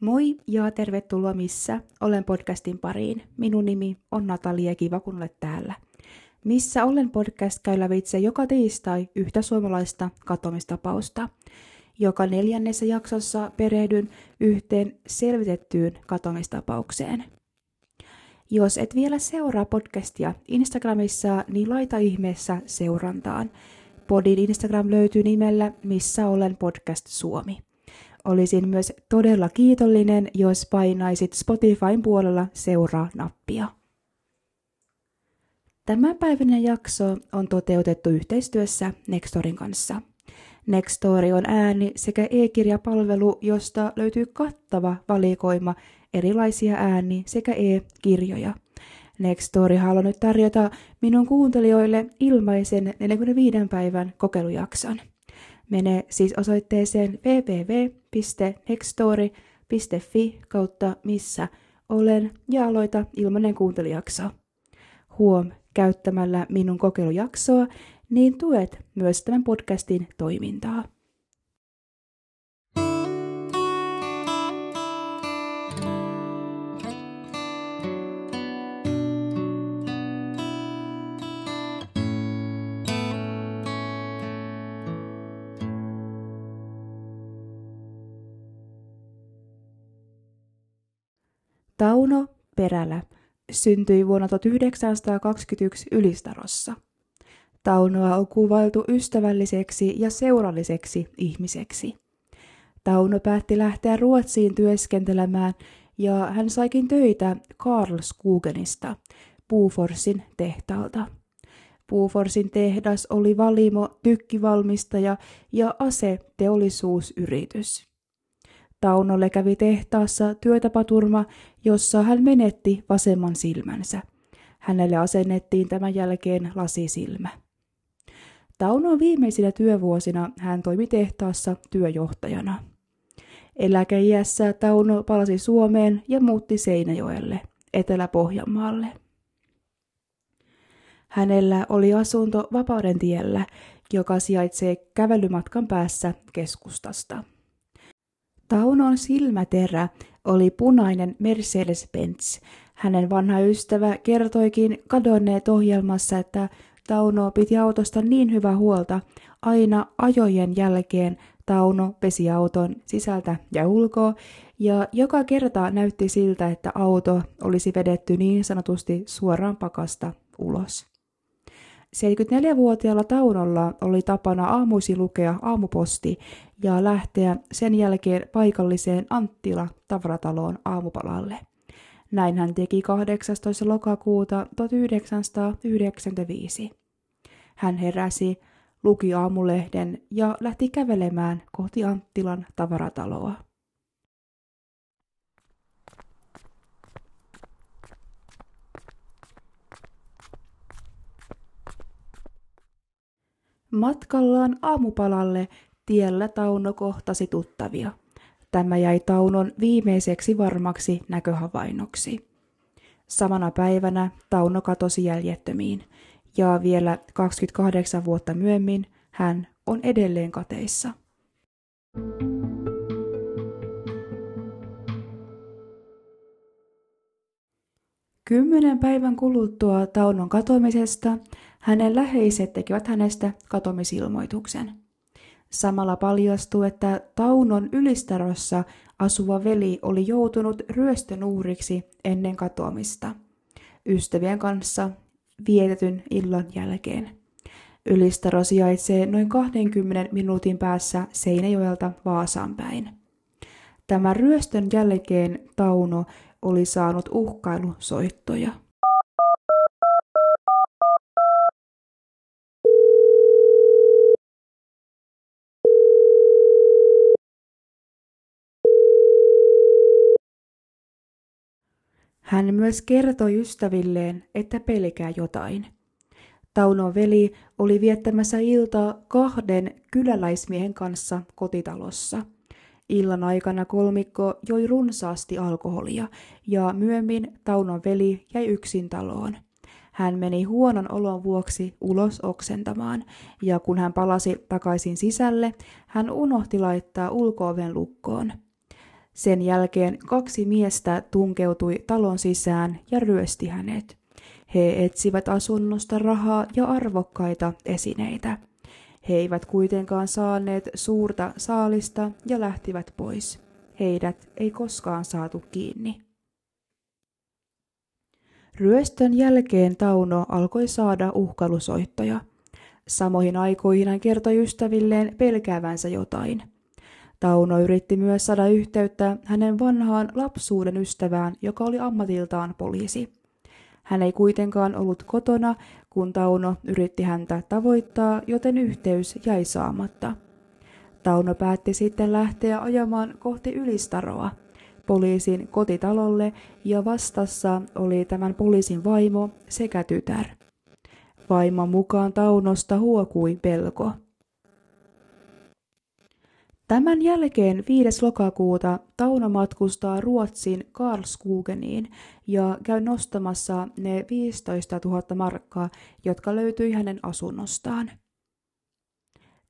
Moi ja tervetuloa missä olen podcastin pariin. Minun nimi on Natalia, kiva kun olet täällä. Missä olen podcast käy lävitse joka tiistai yhtä suomalaista katomistapausta. Joka neljännessä jaksossa perehdyn yhteen selvitettyyn katomistapaukseen. Jos et vielä seuraa podcastia Instagramissa, niin laita ihmeessä seurantaan. Podin Instagram löytyy nimellä Missä olen podcast Suomi. Olisin myös todella kiitollinen, jos painaisit Spotifyn puolella seuraa-nappia. Tämä jakso on toteutettu yhteistyössä Nextorin kanssa. Nextori on ääni- sekä e-kirjapalvelu, josta löytyy kattava valikoima erilaisia ääni- sekä e-kirjoja. Nextory haluaa nyt tarjota minun kuuntelijoille ilmaisen 45 päivän kokeilujakson. Mene siis osoitteeseen www.nextory.fi kautta missä olen ja aloita ilmainen kuuntelijakso. Huom, käyttämällä minun kokeilujaksoa, niin tuet myös tämän podcastin toimintaa. Tauno Perälä syntyi vuonna 1921 Ylistarossa. Taunoa on kuvailtu ystävälliseksi ja seuralliseksi ihmiseksi. Tauno päätti lähteä Ruotsiin työskentelemään ja hän saikin töitä Karlskogenista, Puuforsin tehtaalta. Puuforsin tehdas oli valimo, tykkivalmistaja ja aseteollisuusyritys. Taunolle kävi tehtaassa työtapaturma, jossa hän menetti vasemman silmänsä. Hänelle asennettiin tämän jälkeen lasisilmä. Taunon viimeisinä työvuosina hän toimi tehtaassa työjohtajana. Eläkeiässä Tauno palasi Suomeen ja muutti Seinäjoelle, Etelä-Pohjanmaalle. Hänellä oli asunto Vapauden tiellä, joka sijaitsee kävelymatkan päässä keskustasta. Taunon silmäterä oli punainen Mercedes-Benz. Hänen vanha ystävä kertoikin kadonneet ohjelmassa, että Tauno piti autosta niin hyvä huolta. Aina ajojen jälkeen Tauno pesi auton sisältä ja ulkoa, ja joka kerta näytti siltä, että auto olisi vedetty niin sanotusti suoraan pakasta ulos. 74-vuotiaalla Taunolla oli tapana aamuisi lukea aamuposti ja lähteä sen jälkeen paikalliseen Anttila tavarataloon aamupalalle. Näin hän teki 18. lokakuuta 1995. Hän heräsi, luki aamulehden ja lähti kävelemään kohti Anttilan tavarataloa. Matkallaan aamupalalle tiellä Tauno kohtasi tuttavia. Tämä jäi Taunon viimeiseksi varmaksi näköhavainnoksi. Samana päivänä Tauno katosi jäljettömiin, ja vielä 28 vuotta myöhemmin hän on edelleen kateissa. Kymmenen päivän kuluttua Taunon katoamisesta hänen läheiset tekevät hänestä katomisilmoituksen. Samalla paljastuu, että Taunon ylistarossa asuva veli oli joutunut ryöstön uhriksi ennen katoamista. Ystävien kanssa vietetyn illan jälkeen. Ylistaro sijaitsee noin 20 minuutin päässä Seinäjoelta Vaasaan päin. Tämän ryöstön jälkeen Tauno oli saanut uhkailusoittoja. Hän myös kertoi ystävilleen, että pelkää jotain. Taunon veli oli viettämässä iltaa kahden kyläläismiehen kanssa kotitalossa. Illan aikana kolmikko joi runsaasti alkoholia ja myöhemmin Taunon veli jäi yksin taloon. Hän meni huonon olon vuoksi ulos oksentamaan, ja kun hän palasi takaisin sisälle, hän unohti laittaa ulkooven lukkoon. Sen jälkeen kaksi miestä tunkeutui talon sisään ja ryösti hänet. He etsivät asunnosta rahaa ja arvokkaita esineitä. He eivät kuitenkaan saaneet suurta saalista ja lähtivät pois. Heidät ei koskaan saatu kiinni. Ryöstön jälkeen Tauno alkoi saada uhkalusoittoja. Samoihin aikoihin hän kertoi ystävilleen pelkäävänsä jotain. Tauno yritti myös saada yhteyttä hänen vanhaan lapsuuden ystävään, joka oli ammatiltaan poliisi. Hän ei kuitenkaan ollut kotona, kun Tauno yritti häntä tavoittaa, joten yhteys jäi saamatta. Tauno päätti sitten lähteä ajamaan kohti Ylistaroa, poliisin kotitalolle, ja vastassa oli tämän poliisin vaimo sekä tytär. Vaimon mukaan Taunosta huokui pelko. Tämän jälkeen 5. lokakuuta Tauno matkustaa Ruotsin Karlskogeniin ja käy nostamassa ne 15 000 markkaa, jotka löytyi hänen asunnostaan.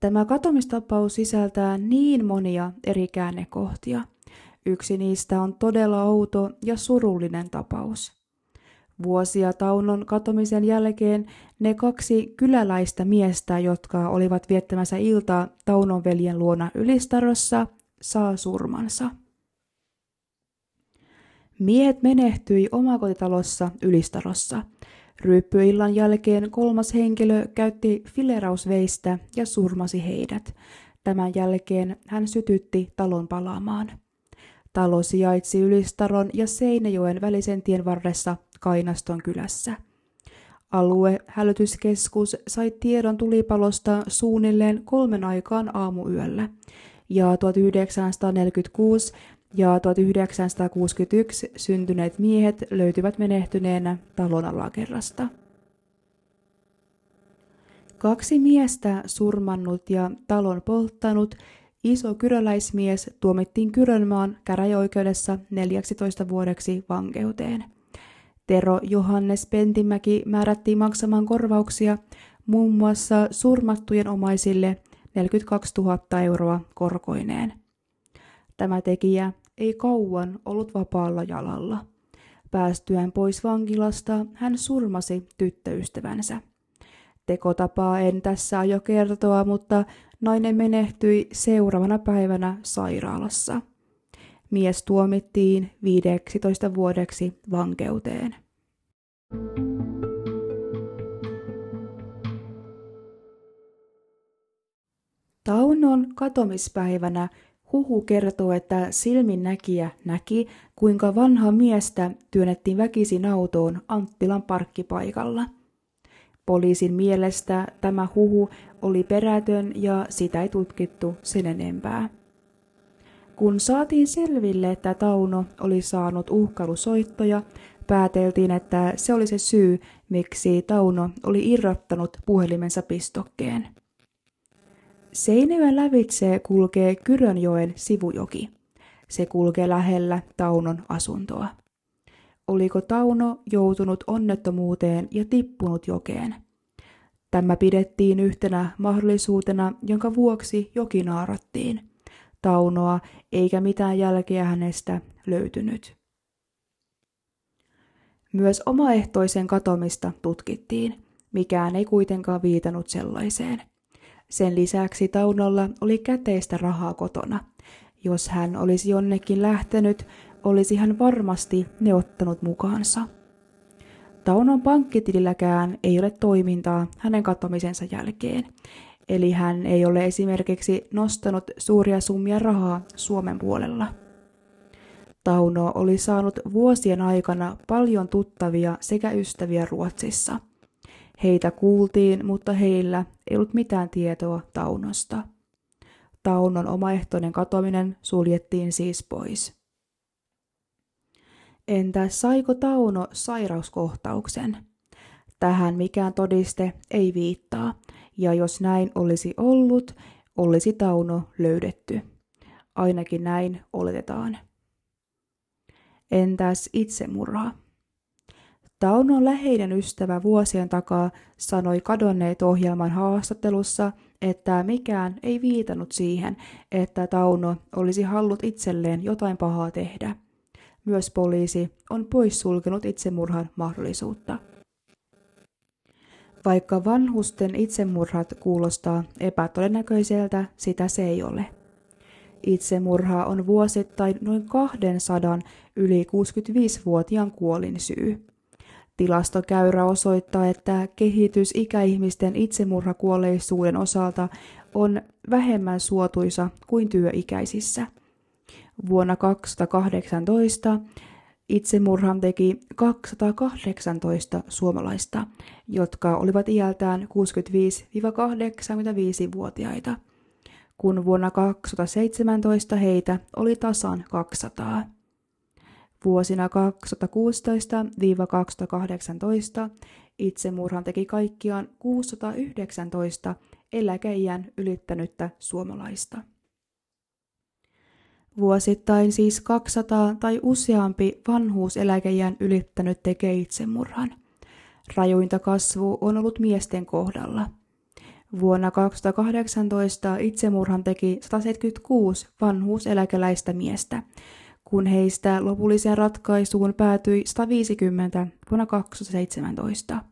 Tämä katomistapaus sisältää niin monia eri käännekohtia. Yksi niistä on todella outo ja surullinen tapaus. Vuosia Taunon katomisen jälkeen ne kaksi kyläläistä miestä, jotka olivat viettämässä iltaa Taunon veljen luona Ylistarossa, saa surmansa. Miehet menehtyi omakotitalossa Ylistarossa. Ryyppyillan jälkeen kolmas henkilö käytti filerausveistä ja surmasi heidät. Tämän jälkeen hän sytytti talon palaamaan. Talo sijaitsi Ylistaron ja Seinäjoen välisen tien varressa Kainaston kylässä. Alue hälytyskeskus sai tiedon tulipalosta suunnilleen kolmen aikaan aamuyöllä, ja 1946 ja 1961 syntyneet miehet löytyvät menehtyneenä talon alakerrasta. Kaksi miestä surmannut ja talon polttanut iso kyröläismies tuomittiin Kyrönmaan käräjäoikeudessa 14 vuodeksi vankeuteen – Tero Johannes Pentimäki määrättiin maksamaan korvauksia muun muassa surmattujen omaisille 42 000 euroa korkoineen. Tämä tekijä ei kauan ollut vapaalla jalalla. Päästyään pois vankilasta hän surmasi tyttöystävänsä. Tekotapaa en tässä aio kertoa, mutta nainen menehtyi seuraavana päivänä sairaalassa mies tuomittiin 15 vuodeksi vankeuteen. Taunon katomispäivänä huhu kertoo, että silminnäkijä näki, kuinka vanha miestä työnnettiin väkisin autoon Anttilan parkkipaikalla. Poliisin mielestä tämä huhu oli perätön ja sitä ei tutkittu sen enempää. Kun saatiin selville, että Tauno oli saanut uhkailusoittoja, pääteltiin, että se oli se syy, miksi Tauno oli irrottanut puhelimensa pistokkeen. Seinäjoen lävitse kulkee Kyrönjoen sivujoki. Se kulkee lähellä Taunon asuntoa. Oliko Tauno joutunut onnettomuuteen ja tippunut jokeen? Tämä pidettiin yhtenä mahdollisuutena, jonka vuoksi joki naarattiin – Taunoa, eikä mitään jälkeä hänestä löytynyt. Myös omaehtoisen katomista tutkittiin. Mikään ei kuitenkaan viitannut sellaiseen. Sen lisäksi Taunolla oli käteistä rahaa kotona. Jos hän olisi jonnekin lähtenyt, olisi hän varmasti ne ottanut mukaansa. Taunon pankkitililläkään ei ole toimintaa hänen katomisensa jälkeen, Eli hän ei ole esimerkiksi nostanut suuria summia rahaa Suomen puolella. Tauno oli saanut vuosien aikana paljon tuttavia sekä ystäviä Ruotsissa. Heitä kuultiin, mutta heillä ei ollut mitään tietoa Taunosta. Taunon omaehtoinen katoaminen suljettiin siis pois. Entä saiko Tauno sairauskohtauksen? Tähän mikään todiste ei viittaa, ja jos näin olisi ollut, olisi Tauno löydetty. Ainakin näin oletetaan. Entäs itsemurha? Taunon läheinen ystävä vuosien takaa sanoi kadonneet ohjelman haastattelussa, että mikään ei viitannut siihen, että Tauno olisi hallut itselleen jotain pahaa tehdä. Myös poliisi on poissulkenut itsemurhan mahdollisuutta. Vaikka vanhusten itsemurhat kuulostaa epätodennäköiseltä, sitä se ei ole. Itsemurha on vuosittain noin 200 yli 65-vuotiaan kuolin syy. Tilastokäyrä osoittaa, että kehitys ikäihmisten itsemurhakuolleisuuden osalta on vähemmän suotuisa kuin työikäisissä. Vuonna 2018 itsemurhan teki 218 suomalaista, jotka olivat iältään 65-85-vuotiaita, kun vuonna 2017 heitä oli tasan 200. Vuosina 2016-2018 itsemurhan teki kaikkiaan 619 eläkeijän ylittänyttä suomalaista. Vuosittain siis 200 tai useampi vanhuuseläkeijän ylittänyt tekee itsemurhan. Rajuinta kasvu on ollut miesten kohdalla. Vuonna 2018 itsemurhan teki 176 vanhuuseläkeläistä miestä, kun heistä lopulliseen ratkaisuun päätyi 150 vuonna 2017.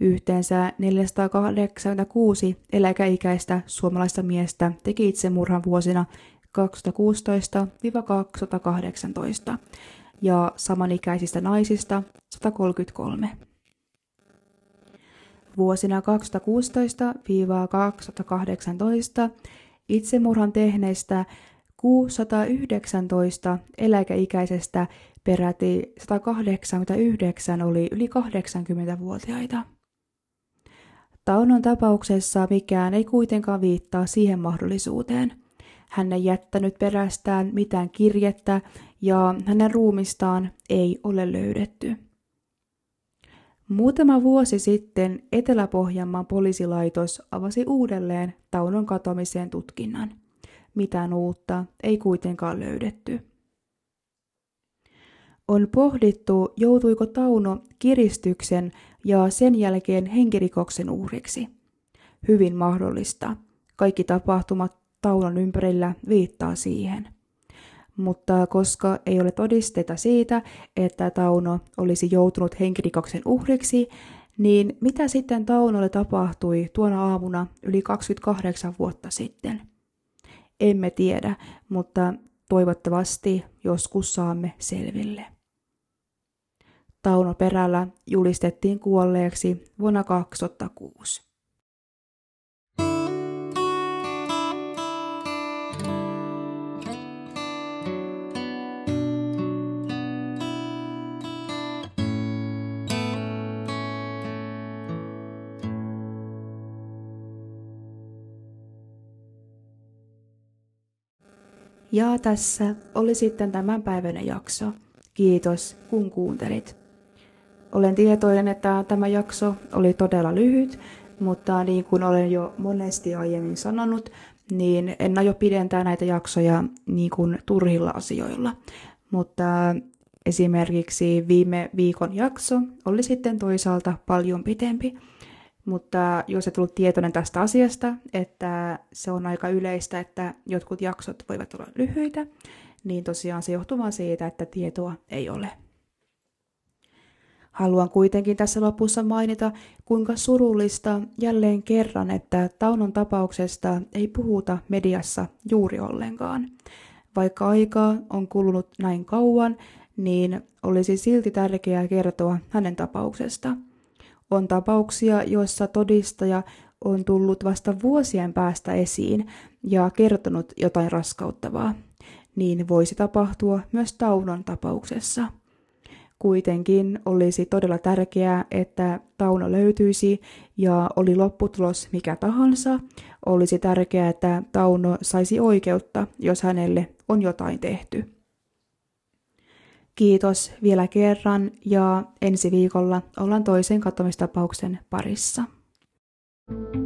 Yhteensä 486 eläkeikäistä suomalaista miestä teki itsemurhan vuosina 2016-2018 ja samanikäisistä naisista 133. Vuosina 2016-2018 itsemurhan tehneistä 619 eläkeikäisestä peräti 189 oli yli 80-vuotiaita. Taunon tapauksessa mikään ei kuitenkaan viittaa siihen mahdollisuuteen. Hän ei jättänyt perästään mitään kirjettä ja hänen ruumistaan ei ole löydetty. Muutama vuosi sitten Etelä-Pohjanmaan poliisilaitos avasi uudelleen Taunon katoamiseen tutkinnan. Mitään uutta ei kuitenkaan löydetty. On pohdittu, joutuiko Tauno kiristyksen ja sen jälkeen henkirikoksen uhriksi. Hyvin mahdollista. Kaikki tapahtumat Taunon ympärillä viittaa siihen. Mutta koska ei ole todisteita siitä, että Tauno olisi joutunut henkirikoksen uhriksi, niin mitä sitten Taunolle tapahtui tuona aamuna yli 28 vuotta sitten – emme tiedä, mutta toivottavasti joskus saamme selville. Tauno Perällä julistettiin kuolleeksi vuonna 2006. Ja tässä oli sitten tämän päivän jakso. Kiitos, kun kuuntelit. Olen tietoinen, että tämä jakso oli todella lyhyt, mutta niin kuin olen jo monesti aiemmin sanonut, niin en aio pidentää näitä jaksoja niin kuin turhilla asioilla. Mutta esimerkiksi viime viikon jakso oli sitten toisaalta paljon pitempi, mutta jos et ollut tietoinen tästä asiasta, että se on aika yleistä, että jotkut jaksot voivat olla lyhyitä, niin tosiaan se johtuu vaan siitä, että tietoa ei ole. Haluan kuitenkin tässä lopussa mainita, kuinka surullista jälleen kerran, että Taunon tapauksesta ei puhuta mediassa juuri ollenkaan. Vaikka aikaa on kulunut näin kauan, niin olisi silti tärkeää kertoa hänen tapauksesta – on tapauksia, joissa todistaja on tullut vasta vuosien päästä esiin ja kertonut jotain raskauttavaa. Niin voisi tapahtua myös Taunon tapauksessa. Kuitenkin olisi todella tärkeää, että Tauno löytyisi ja oli lopputulos mikä tahansa, olisi tärkeää, että Tauno saisi oikeutta, jos hänelle on jotain tehty. Kiitos vielä kerran ja ensi viikolla ollaan toisen katomistapauksen parissa. thank you